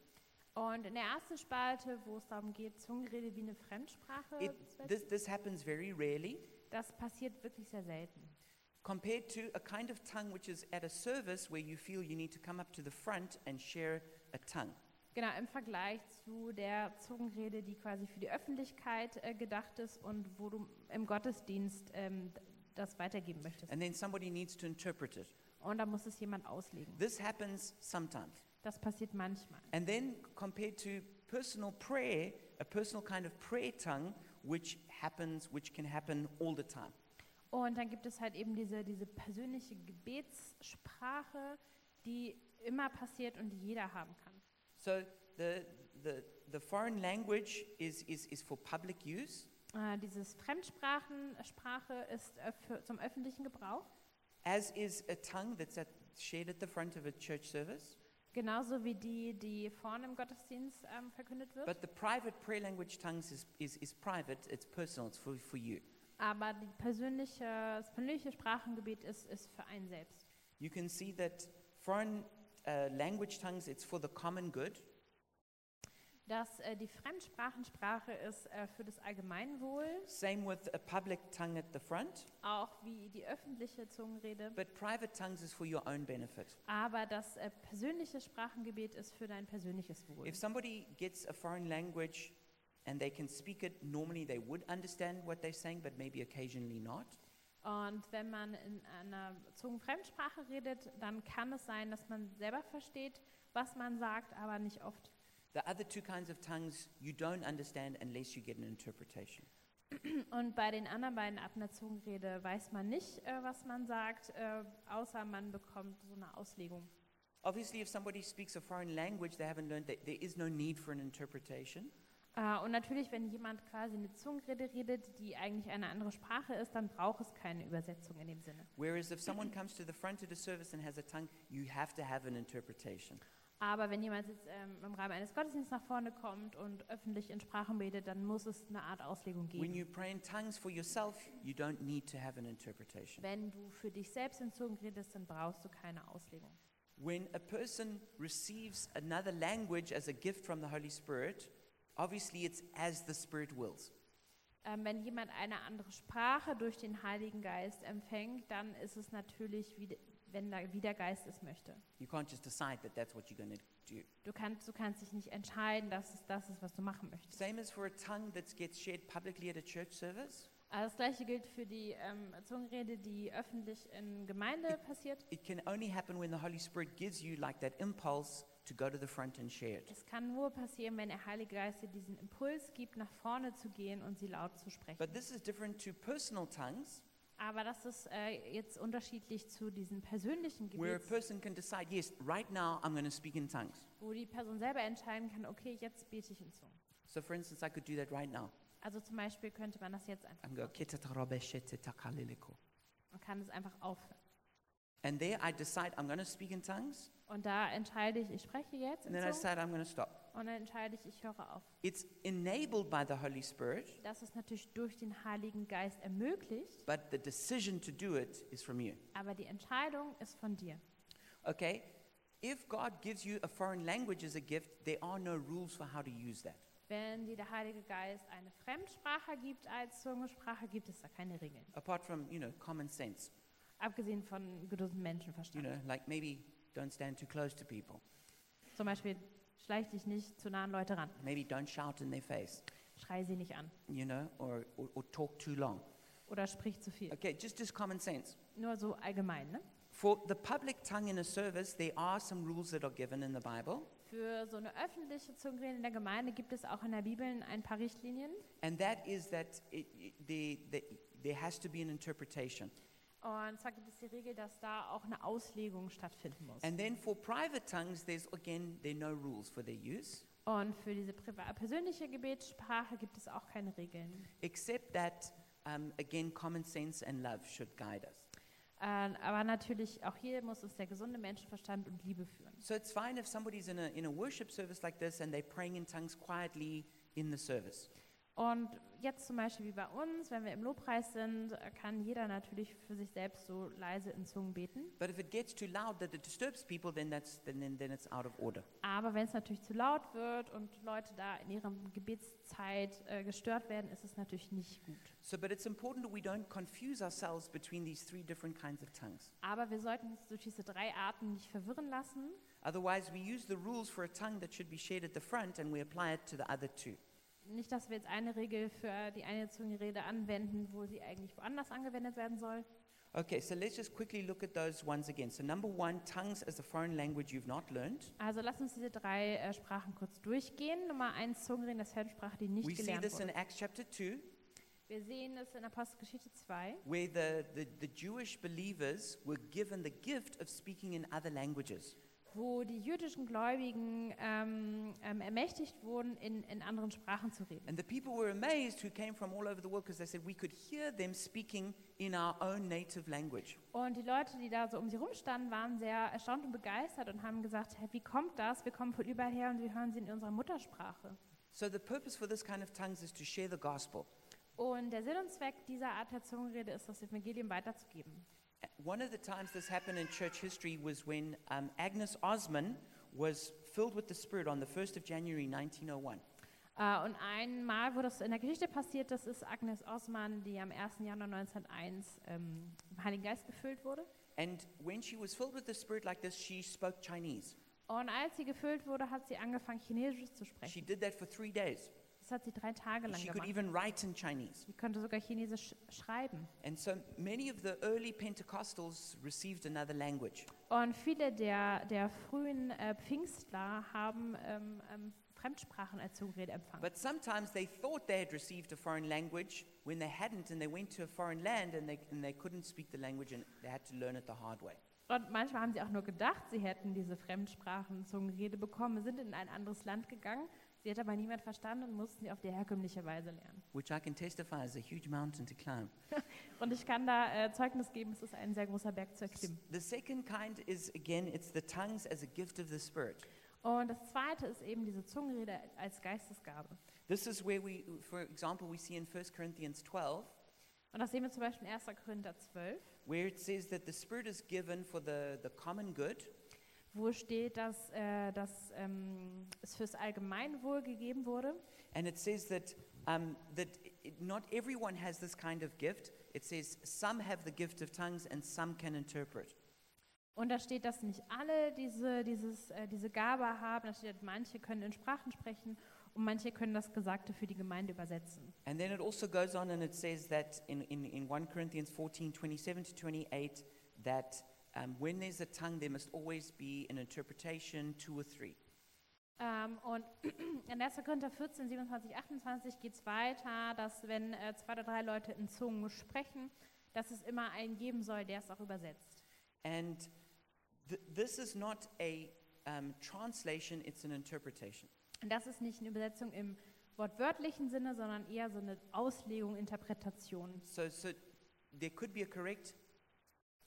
Und in der ersten Spalte, wo es darum geht, Zungenrede wie eine Fremdsprache it, this, this happens very rarely. das passiert wirklich sehr selten. Compared to a kind of tongue which is at a service where you feel you need to come up to the front and share a tongue. Genau, im Vergleich zu der Zungenrede, die quasi für die Öffentlichkeit äh, gedacht ist und wo du im Gottesdienst ähm, das weitergeben möchtest. And then somebody needs to interpret it. Und da muss es jemand auslegen. This happens sometimes. Das passiert manchmal. And then compared to personal prayer, a personal kind of prayer tongue which happens, which can happen all the time. Und dann gibt es halt eben diese, diese persönliche Gebetssprache, die immer passiert und die jeder haben kann. So the, the, the foreign language is, is, is for public use, Äh, dieses Fremdsprachensprache ist äh, für, zum öffentlichen Gebrauch, as is a tongue that's at, shared at the front of a church service. genauso wie die, die vorne im Gottesdienst ähm, verkündet wird. But the private prayer language tongues is, is, is private, it's personal, it's for, for you. Aber die persönliche, das persönliche Sprachengebet ist, ist für einen selbst. You can see that foreign uh, language tongues, it's for the common good. Dass äh, die Fremdsprachensprache ist äh, für das Allgemeinwohl, Same with a public tongue at the front. auch wie die öffentliche Zungenrede. But private tongues is for your own benefit. Aber das äh, persönliche Sprachengebet ist für dein persönliches Wohl. If somebody gets a foreign language and they can speak it, normally they would understand what they're saying, but maybe occasionally not. Und wenn man in einer Zungenfremdsprache redet, dann kann es sein, dass man selber versteht, was man sagt, aber nicht oft. The other two kinds of tongues you don't understand unless you get an interpretation. Und bei den anderen beiden Arten der Zungenrede weiß man nicht, äh, was man sagt, äh, außer man bekommt so eine Auslegung. Obviously, if somebody speaks a foreign language they haven't learned, there there is no need for an interpretation. Äh, und natürlich, wenn jemand quasi eine Zungenrede redet, die eigentlich eine andere Sprache ist, dann braucht es keine Übersetzung in dem Sinne. Whereas if someone comes to the front of the service and has a tongue, you have to have an interpretation. Aber wenn jemand jetzt ähm, im Rahmen eines Gottesdienstes nach vorne kommt und öffentlich in Sprachen betet, dann muss es eine Art Auslegung When geben. you pray in tongues for yourself, you don't need to have an interpretation. Wenn du für dich selbst in Zungen redest, dann brauchst du keine Auslegung. When a person receives another language as a gift from the Holy Spirit, obviously it's as the Spirit wills. Ähm, wenn jemand eine andere Sprache durch den Heiligen Geist empfängt, dann ist es natürlich, wie, wenn da, wie der Geist es möchte. You can't just decide that that's what you're going to do. Du kannst, du kannst dich nicht entscheiden, dass es das ist, was du machen möchtest. Same as for a tongue that gets shared publicly at a church service. Äh, Das gleiche gilt für die ähm, Zungenrede, die öffentlich in Gemeinde passiert. It can only happen when the Holy Spirit gives you like that impulse to go to the front and share it. Es kann nur passieren, wenn der Heilige Geist dir diesen Impuls gibt, nach vorne zu gehen und sie laut zu sprechen. But this is different to personal tongues, Aber das ist äh, jetzt unterschiedlich zu diesen persönlichen where a Gebets, person can decide, yes, right now I'm going to speak in tongues. wo die Person selber entscheiden kann, okay, jetzt bete ich in Zungen. So, for instance, I could do that right now. Also zum Beispiel könnte man das jetzt einfach. Man kann es einfach aufhören. And there I decide I'm going to speak in tongues, Und da entscheide ich, ich spreche jetzt and then I decide I'm going to stop. und dann entscheide ich, ich höre auf. It's enabled by the Holy Spirit, Das ist natürlich durch den Heiligen Geist ermöglicht, but the decision to do it is from you. aber die Entscheidung ist von dir. Okay? If God gives you a foreign language as a gift, there are no rules for how to use that. Wenn dir der Heilige Geist eine Fremdsprache gibt als Zungensprache, gibt es da keine Regeln. Apart from, you know, common sense. Abgesehen von gesundem You Menschenverstand. know, like maybe don't stand too close to people. Zum Beispiel, schleich dich nicht zu nahen Leute ran. Maybe don't shout in their face, Schrei sie nicht an. you know, or, or, or talk too long. Oder sprich zu viel. Okay, just, just common sense. Nur so allgemein. Ne? For the public tongue in a service, there are some rules that are given in the Bible, Für so eine öffentliche Zungenrede in der Gemeinde gibt es auch in der Bibel ein paar Richtlinien. and that is that it, it, there, there, there has to be an interpretation. Und zwar gibt es die Regel, dass da auch eine Auslegung stattfinden muss. And then for private tongues, there's again, there are no rules for their use, Und für diese priva- persönliche Gebetssprache gibt es auch keine Regeln. except that, um, again, common sense and love should guide us. Äh, aber natürlich, auch hier muss uns der gesunde Menschenverstand und Liebe führen. So it's fine if somebody's in a, in a worship service like this and they're praying in tongues quietly in the service. Und jetzt zum Beispiel wie bei uns, wenn wir im Lobpreis sind, kann jeder natürlich für sich selbst so leise in Zungen beten. But if it gets too loud that it disturbs people, then, that's, then, then, then it's out of order. Aber wenn es natürlich zu laut wird und Leute da in ihrer Gebetszeit äh, gestört werden, ist es natürlich nicht gut. So, but it's important that we don't confuse ourselves between these three different kinds of tongues. Aber wir sollten uns durch diese drei Arten nicht verwirren lassen. Otherwise, we use the rules for a tongue that should be shared at the front and we apply it to the other two. Nicht, dass wir jetzt eine Regel für die eine Zungenrede anwenden, wo sie eigentlich woanders angewendet werden soll. Okay, so let's just quickly look at those ones again. So, number one, tongues as a foreign language you've not learned. Also lass uns diese drei äh, Sprachen kurz durchgehen. Nummer eins, Zungenreden, das Fremdsprache, die nicht We see gelernt this in wurde. Acts chapter 2, Wir sehen es in Apostelgeschichte 2, where the, the, the Jewish believers were given the gift of speaking in other languages. Wo die jüdischen Gläubigen ähm, ähm, ermächtigt wurden, in, in anderen Sprachen zu reden. And the people were amazed who came from all over the world because they said we could hear them speaking in our own native language. Und die Leute, die da so um sie rumstanden, waren sehr erstaunt und begeistert und haben gesagt, hey, wie kommt das? Wir kommen von überall her und wir hören sie in unserer Muttersprache. So the purpose for this kind of tongues is to share the gospel. Und der Sinn und Zweck dieser Art der Zungenrede ist, das Evangelium weiterzugeben. Uh, One of the times this happened in church history was when um, Agnes Osman was filled with the Spirit on the 1st of January 1901. Äh, und einmal, wo das in der Geschichte passiert, das ist Agnes Osman, die am 1. Januar 1901 ähm, im Heiligen Geist gefüllt wurde. And when she was filled with the Spirit like this, she spoke Chinese. Und als sie gefüllt wurde, hat sie angefangen, Chinesisch zu sprechen. She did that for three days. Das hat sie drei Tage lang She could gemacht. even write in Chinese. Sie konnte sogar Chinesisch schreiben. And so many of the early Pentecostals received another language. Und viele der, der frühen äh, Pfingstler haben ähm, ähm, Fremdsprachen als Zungenrede empfangen. But sometimes they thought they had received a foreign language when they hadn't, and they went to a foreign land and they, and they couldn't speak the language and they had to learn it the hard way. Und manchmal haben sie auch nur gedacht, sie hätten diese Fremdsprachen Zungenrede bekommen, sind in ein anderes Land gegangen. Sie hat aber niemand verstanden und mussten sie auf die herkömmliche Weise lernen. Which I can testify is a huge mountain to climb. Und ich kann da äh, Zeugnis geben, es ist ein sehr großer Berg zu erklimmen. The second kind is, again, it's the tongues as a gift of the Spirit. Und das zweite ist eben diese Zungenrede als Geistesgabe. This is where we, for example, we see in 1 Corinthians 12, Und das sehen wir zum Beispiel in 1. Korinther 12, where it says that the Spirit is given for the, the common good, wo steht, dass, äh, dass ähm, es fürs Allgemeinwohl gegeben wurde. and it says that, um, that it, not everyone has this kind of gift. It says some have the gift of tongues and some can interpret. Und da steht, dass nicht alle diese, dieses, äh, diese Gabe haben. Da steht, manche können in Sprachen sprechen und manche können das Gesagte für die Gemeinde übersetzen. And then it also goes on and it says that in, in, in 1 Corinthians 14 27 to 28, that um, when there's a tongue, there must always be an interpretation, two or three. Ähm, und in 1. Korinther 14, 27, 28 geht es weiter, dass wenn äh, zwei oder drei Leute in Zungen sprechen, dass es immer einen geben soll, der es auch übersetzt. And th- this is not a um, translation, it's an interpretation. Und das ist nicht eine Übersetzung im wortwörtlichen Sinne, sondern eher so eine Auslegung, Interpretation. So, so there could be a correct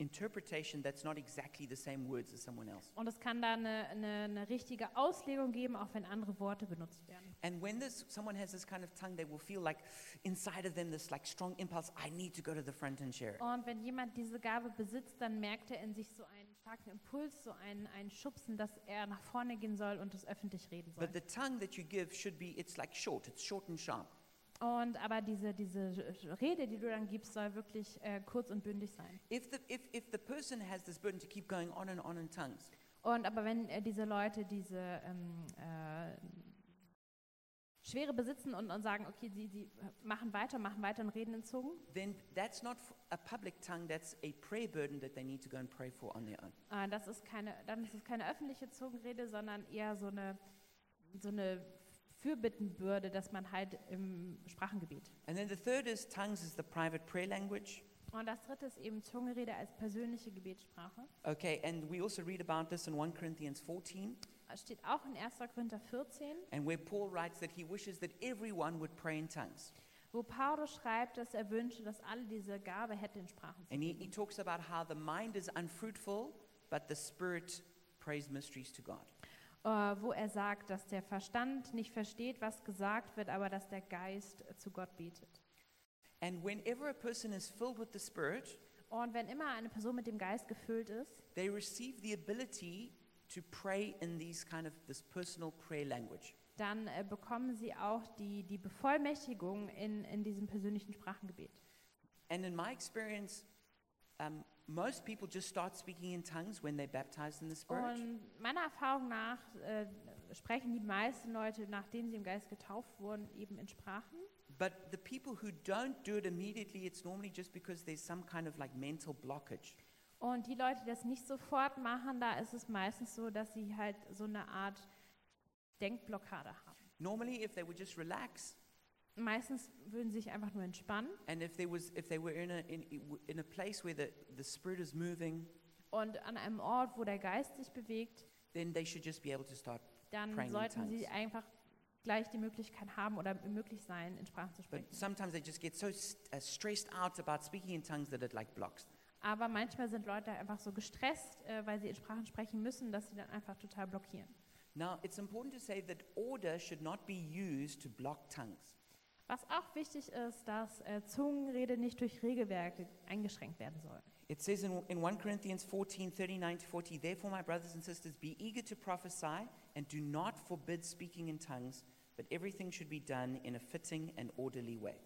interpretation that's not exactly the same words as someone else. Und es kann da eine, eine, eine richtige Auslegung geben, auch wenn andere Worte benutzt werden. And when this, someone has this kind of tongue, they will feel like inside of them this like strong impulse, I need to go to the front and share it. Und wenn jemand diese Gabe besitzt, dann merkt er in sich so einen starken Impuls, so einen, einen Schubsen, dass er nach vorne gehen soll und es öffentlich reden soll. But the tongue that you give should be, it's like short, it's short and sharp. Und aber diese, diese Rede, die du dann gibst, soll wirklich äh, kurz und bündig sein. If the, if, if the person has this burden to keep going on and on in tongues, Und aber wenn äh, diese Leute diese ähm, äh, Schwere besitzen und, und sagen, okay, sie, sie machen weiter, machen weiter und reden in Zungen, then that's not f- a public tongue, that's a prayer burden that they need to go and pray for on their own. äh, das ist keine, dann ist es keine öffentliche Zungenrede, sondern eher so eine, so eine Fürbittenbürde, dass man halt im Sprachengebet. And then the third is tongues is the private prayer language. Und das dritte ist eben Zungenrede als persönliche Gebetssprache. Okay, and we also read about this in 1 Corinthians 14, Es steht auch in 1. Korinther 14, and where Paul writes that he wishes that everyone would pray in tongues. wo Paulus schreibt, dass er wünsche, dass alle diese Gabe hätten, in Sprachen zu And he, he talks about how the mind is unfruitful, but the spirit prays mysteries to God. Äh, wo er sagt, dass der Verstand nicht versteht, was gesagt wird, aber dass der Geist zu Gott betet. And whenever a person is filled with the Spirit, Und wenn immer eine Person mit dem Geist gefüllt ist, they receive the ability to pray in these kind of this personal prayer language. dann äh, bekommen sie auch die, die Bevollmächtigung in, in diesem persönlichen Sprachengebet. And in my experience, um, most people just start speaking in tongues when they're baptized in the Spirit. Und meiner Erfahrung nach äh, sprechen die meisten Leute, nachdem sie im Geist getauft wurden, eben in Sprachen. But the people who don't do it immediately, it's normally just because there's some kind of like mental blockage. Und die Leute, die das nicht sofort machen, da ist es meistens so, dass sie halt so eine Art Denkblockade haben. Normally, if they would just relax, Meistens würden sie sich einfach nur entspannen. and if there was, if they were in a in, in a place where the, the Spirit is moving, Und an einem Ort, wo der Geist sich bewegt, then they should just be able to start. dann Praying in sollten sie einfach gleich die Möglichkeit haben oder möglich sein, in Sprachen zu But sprechen. sometimes they just get so st- uh, stressed out about speaking in tongues that it like blocks. Aber manchmal sind Leute einfach so gestresst, äh, weil sie in Sprachen sprechen müssen, dass sie dann einfach total blockieren. Now, it's important to say that order should not be used to block tongues. Was auch wichtig ist, dass äh, Zungenrede nicht durch Regelwerke eingeschränkt werden soll. It says in, in 1 Corinthians 14, 39 to 40, Therefore, my brothers and sisters, be eager to prophesy and do not forbid speaking in tongues, but everything should be done in a fitting and orderly way.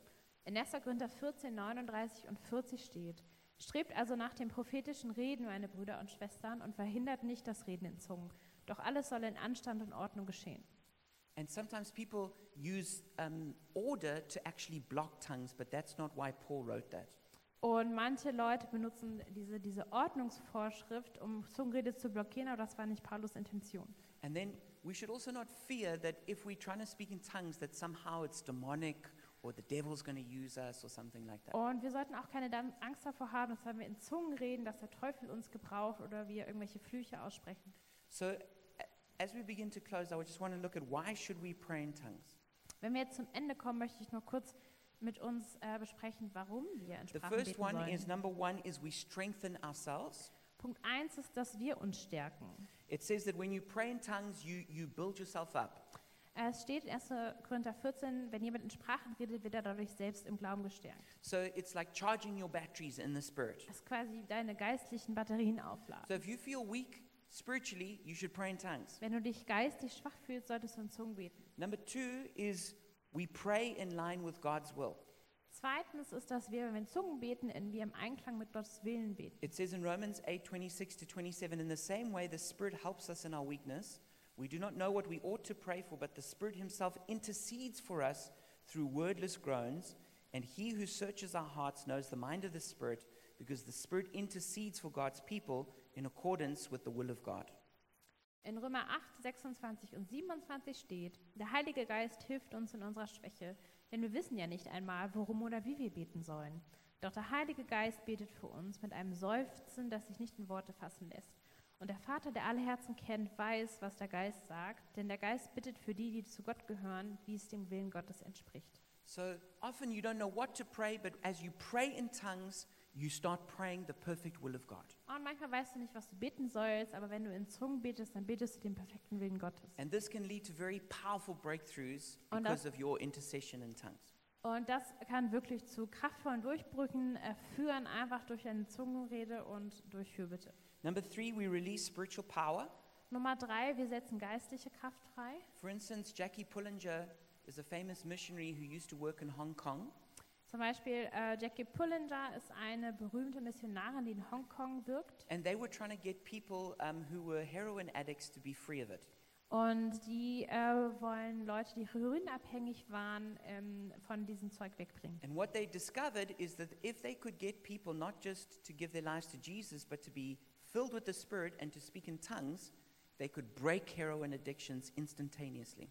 In 1. Korinther 14, 39 und 40 steht, Strebt also nach dem prophetischen Reden, meine Brüder und Schwestern, und verhindert nicht das Reden in Zungen. Doch alles soll in Anstand und Ordnung geschehen. And sometimes people use um, order to actually block tongues, but that's not why Paul wrote that. Und manche Leute benutzen diese, diese Ordnungsvorschrift, um Zungenrede zu blockieren, aber das war nicht Paulus Intention. And then we should also not fear that if we're trying to speak in tongues, that somehow it's demonic or the devil's going to use us or something like that. Und wir sollten auch keine Angst davor haben, dass wenn wir in Zungen reden, dass der Teufel uns gebraucht oder wir irgendwelche Flüche aussprechen. So, as we begin to close, I would just want to look at why should we pray in tongues. Wenn wir jetzt zum Ende kommen, möchte ich nur kurz mit uns äh, besprechen, warum wir in The Sprachen first beten one sollen. is number one is we strengthen ourselves. Punkt eins ist, dass wir uns stärken. It says that when you pray in tongues, you, you build yourself up. Es steht in 1. Korinther 14, wenn jemand in Sprachen redet, wird er dadurch selbst im Glauben gestärkt. So it's like charging your batteries in the spirit. Das ist quasi deine geistlichen Batterien aufladen. So if you feel weak spiritually, you should pray in tongues. Wenn du dich geistig schwach fühlst, solltest du in Zungen beten. Number two is we pray in line with God's will. Zweitens ist, dass wir, wenn wir in Zungen beten, in, wir im Einklang mit Gottes Willen beten. It says in Romans 8 26 to 27, in the same way the Spirit helps us in our weakness. We do not know what we ought to pray for, but the Spirit Himself intercedes for us through wordless groans. And He who searches our hearts knows the mind of the Spirit, because the Spirit intercedes for God's people in accordance with the will of God. In Römer 8, 26 und 27 steht, der Heilige Geist hilft uns in unserer Schwäche, denn wir wissen ja nicht einmal, worum oder wie wir beten sollen. Doch der Heilige Geist betet für uns mit einem Seufzen, das sich nicht in Worte fassen lässt. Und der Vater, der alle Herzen kennt, weiß, was der Geist sagt, denn der Geist bittet für die, die zu Gott gehören, wie es dem Willen Gottes entspricht. So often you don't know what to pray, but as you pray in tongues, you start praying the perfect will of God. Und manchmal weißt du nicht, was du beten sollst, aber wenn du in Zungen betest, dann betest du den perfekten Willen Gottes. And this can lead to very powerful breakthroughs Und because das- of your intercession in tongues. Und das kann wirklich zu kraftvollen Durchbrüchen äh, führen, einfach durch eine Zungenrede und durch Fürbitte. Number three, we release spiritual power. Nummer drei, wir setzen geistliche Kraft frei. For instance, Jackie Pullinger is a famous missionary who used to work in Hong Kong. Zum Beispiel äh, Jackie Pullinger ist eine berühmte Missionarin, die in Hongkong wirkt. And they were trying to get people um, who were heroin addicts to be free of it. Und die äh, wollen Leute, die heroinabhängig waren, ähm, von diesem Zeug wegbringen. And what they discovered is that if they could get people not just to give their lives to Jesus, but to be filled with the Spirit and to speak in tongues, they could break heroin addictions instantaneously.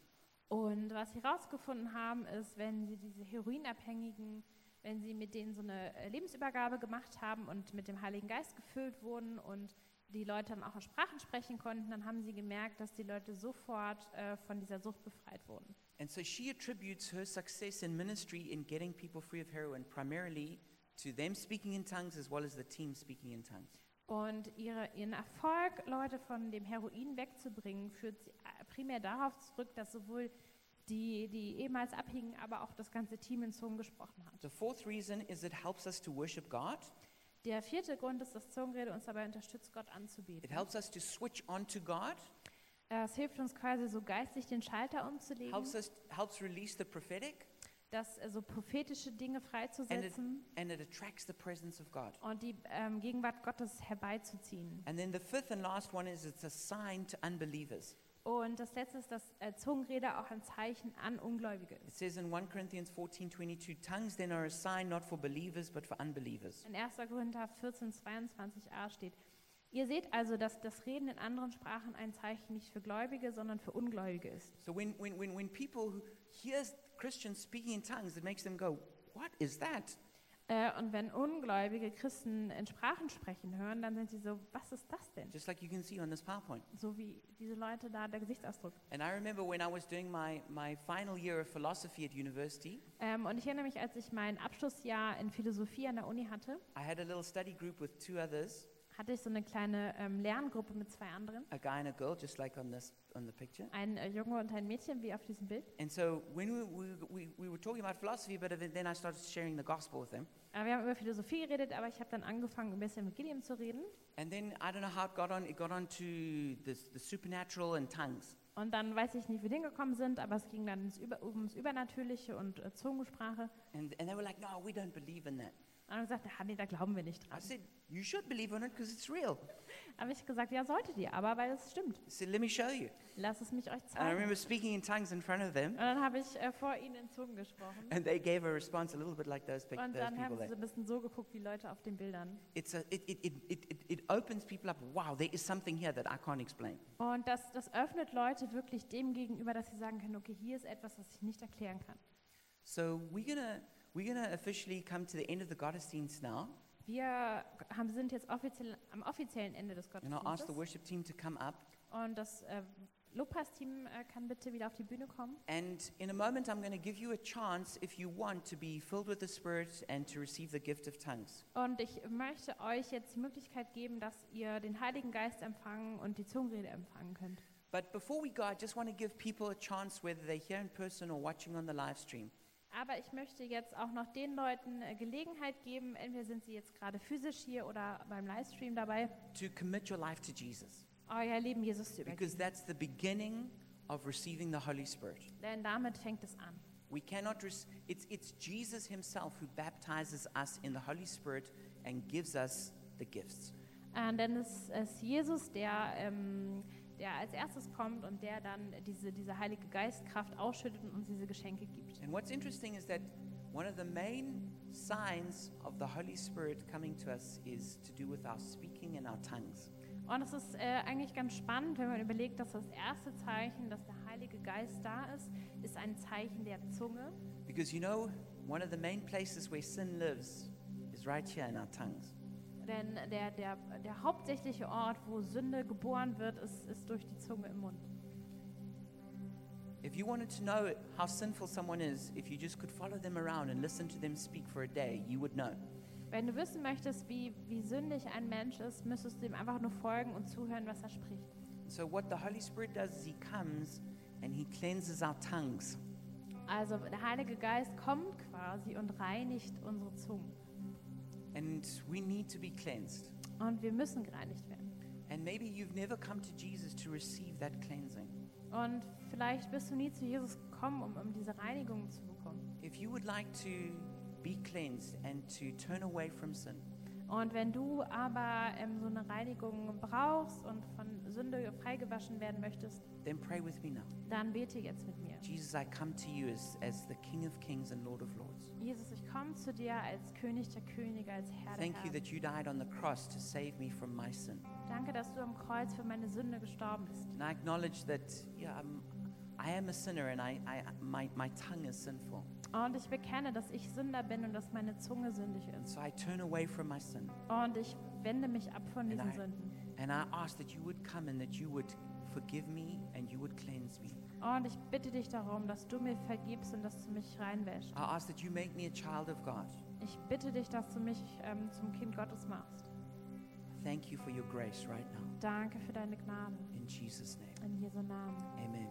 Und was sie herausgefunden haben, ist, wenn sie diese Heroinabhängigen wenn sie mit denen so eine äh, Lebensübergabe gemacht haben und mit dem Heiligen Geist gefüllt wurden und die Leute dann auch in Sprachen sprechen konnten, dann haben sie gemerkt, dass die Leute sofort äh, von dieser Sucht befreit wurden. And so she attributes her success in ministry in getting people free of heroin primarily to them speaking in tongues as well as the team speaking in tongues. Und ihre, ihren Erfolg, Leute von dem Heroin wegzubringen, führt äh, primär darauf zurück, dass sowohl die, die ehemals Abhängigen, aber auch das ganze Team in Zungen gesprochen hat. The fourth reason is it helps us to worship God. Der vierte Grund ist, dass Zungenrede uns dabei unterstützt, Gott It anzubeten. helps us to switch on to God. Es hilft uns quasi so geistig den Schalter umzulegen, Helps us helps release the prophetic das äh, so prophetische Dinge and it, freizusetzen and it attracts the presence of God. und die ähm, Gegenwart Gottes herbeizuziehen. And then the fifth and last one is it's a sign to unbelievers. Und das letzte ist, dass äh, Zungenrede auch ein Zeichen an Ungläubige It ist. says in 1 Corinthians 14:22, tongues then are a sign not for believers but for unbelievers. In 1. Korinther 14, 22a steht, ihr seht also, dass das Reden in anderen Sprachen ein Zeichen nicht für Gläubige, sondern für Ungläubige ist. So when, when, when, people who hear Christians speaking in tongues, it makes them go, what is that? Äh, und wenn ungläubige Christen in Sprachen sprechen hören, dann sind sie so, was ist das denn? Just like you can see on this PowerPoint. So wie diese Leute da, der Gesichtsausdruck. And I remember when I was doing my, my final year of philosophy at university, Ähm, und ich erinnere mich, als ich mein Abschlussjahr in Philosophie an der Uni hatte, I had a little study group with two others, hatte ich so eine kleine ähm, Lerngruppe mit zwei anderen, a guy and a girl, just like on this on the picture. ein äh, Junge und ein Mädchen, wie auf diesem Bild. And so when we, we, we, we were talking about philosophy, but then I started sharing the gospel with them. Äh, wir haben über Philosophie geredet, aber ich habe dann angefangen, ein bisschen mit Gideon zu reden. And then I don't know how it got on. It got on to this, the supernatural and tongues. Und dann weiß ich nicht, wie wir hingekommen sind, aber es ging dann ins Über ums Übernatürliche und äh, Zungensprache. And, and they were like, no, we don't believe in that. Und dann gesagt, ah, nee, da glauben wir nicht I dran. said, you should believe in it because it's real. Habe ich gesagt, ja, solltet ihr, aber weil es stimmt. I said, let me show you. Lass es mich euch And I zeigen. remember speaking in tongues in front of them, Und dann habe ich äh, vor ihnen in Zungen gesprochen. and they gave a response a little bit like those, pic- Und those dann haben sie there. so ein bisschen so geguckt wie Leute auf den Bildern. It's a, it, it, it, it, it, it opens people up. Wow, there is something here that I can't explain. Und das, das öffnet Leute wirklich dem gegenüber, dass sie sagen können, okay, hier ist etwas, was ich nicht erklären kann. So we're gonna we're gonna officially come to the end of the Gottesdienst now, Wir haben, sind jetzt offiziell, am offiziellen Ende des and I'll ask the Gottesdienstes. worship team to come up. Und das äh, Lobpreisteam äh, kann bitte wieder auf die Bühne kommen. And in a moment, I'm going to give you a chance, if you want, to be filled with the Spirit and to receive the gift of tongues. Und ich möchte euch jetzt die Möglichkeit geben, dass ihr den Heiligen Geist empfangen und die Zungenrede empfangen könnt. But before we go, I just want to give people a chance, whether they're here in person or watching on the live stream, Aber ich möchte jetzt auch noch den Leuten äh, Gelegenheit geben, entweder sind sie jetzt gerade physisch hier oder beim Livestream dabei, to commit your life to Jesus. euer Leben Jesus zu Because übergeben. that's the beginning of receiving the Holy Spirit. Denn damit fängt es an. We cannot, it's, it's Jesus Himself who baptizes us in the Holy Spirit and gives us the gifts. Äh, denn es ist Jesus, der, ähm, der als erstes kommt und der dann diese, diese Heilige Geistkraft ausschüttet und uns diese Geschenke gibt. And what's interesting is that one of the main signs of the Holy Spirit coming to us is to do with our speaking and our tongues. Und es ist äh, eigentlich ganz spannend, wenn man überlegt, dass das erste Zeichen, dass der Heilige Geist da ist, ist ein Zeichen der Zunge. Because you know, one of the main places where sin lives is right here in our tongues. Denn der, der, der hauptsächliche Ort, wo Sünde geboren wird, ist, ist durch die Zunge im Mund. If you wanted to know how sinful someone is, if you just could follow them around and listen to them speak for a day, you would know. Wenn du wissen möchtest, wie, wie sündig ein Mensch ist, müsstest du ihm einfach nur folgen und zuhören, was er spricht. So, what the Holy Spirit does is He comes and He cleanses our tongues. Also der Heilige Geist kommt quasi und reinigt unsere Zungen. And we need to be cleansed. Und wir müssen gereinigt werden. And maybe you've never come to Jesus to receive that cleansing. Und vielleicht bist du nie zu Jesus gekommen, um, um diese Reinigung zu bekommen. If you would like to be cleansed and to turn away from sin, Und wenn du aber ähm, so eine Reinigung brauchst und von Sünde freigewaschen werden möchtest, then pray with me now. dann bete jetzt mit mir. Jesus, I come to you as, as the King of Kings and Lord of Lords. Jesus, ich komme zu dir als König der Könige, als Herr der Thank you Herren. that you died on the cross to save me from my sin. Danke, dass du am Kreuz für meine Sünde gestorben bist. And I acknowledge that, yeah, I'm, I am a sinner and I, I, my, my tongue is sinful. Und ich bekenne, dass ich Sünder bin und dass meine Zunge sündig And ist. so I turn away from my sin. Und ich wende mich ab von And diesen I- Sünden. And I ask that you would come and that you would forgive me and you would cleanse me. Und ich bitte dich darum, dass du mir vergibst und dass du mich reinwäschst. I ask that you make me a child of God. Ich bitte dich, dass du mich ähm, zum Kind Gottes machst. Thank you for your grace right now. Danke für deine Gnade. In Jesus' name. In Jesu Namen. Amen.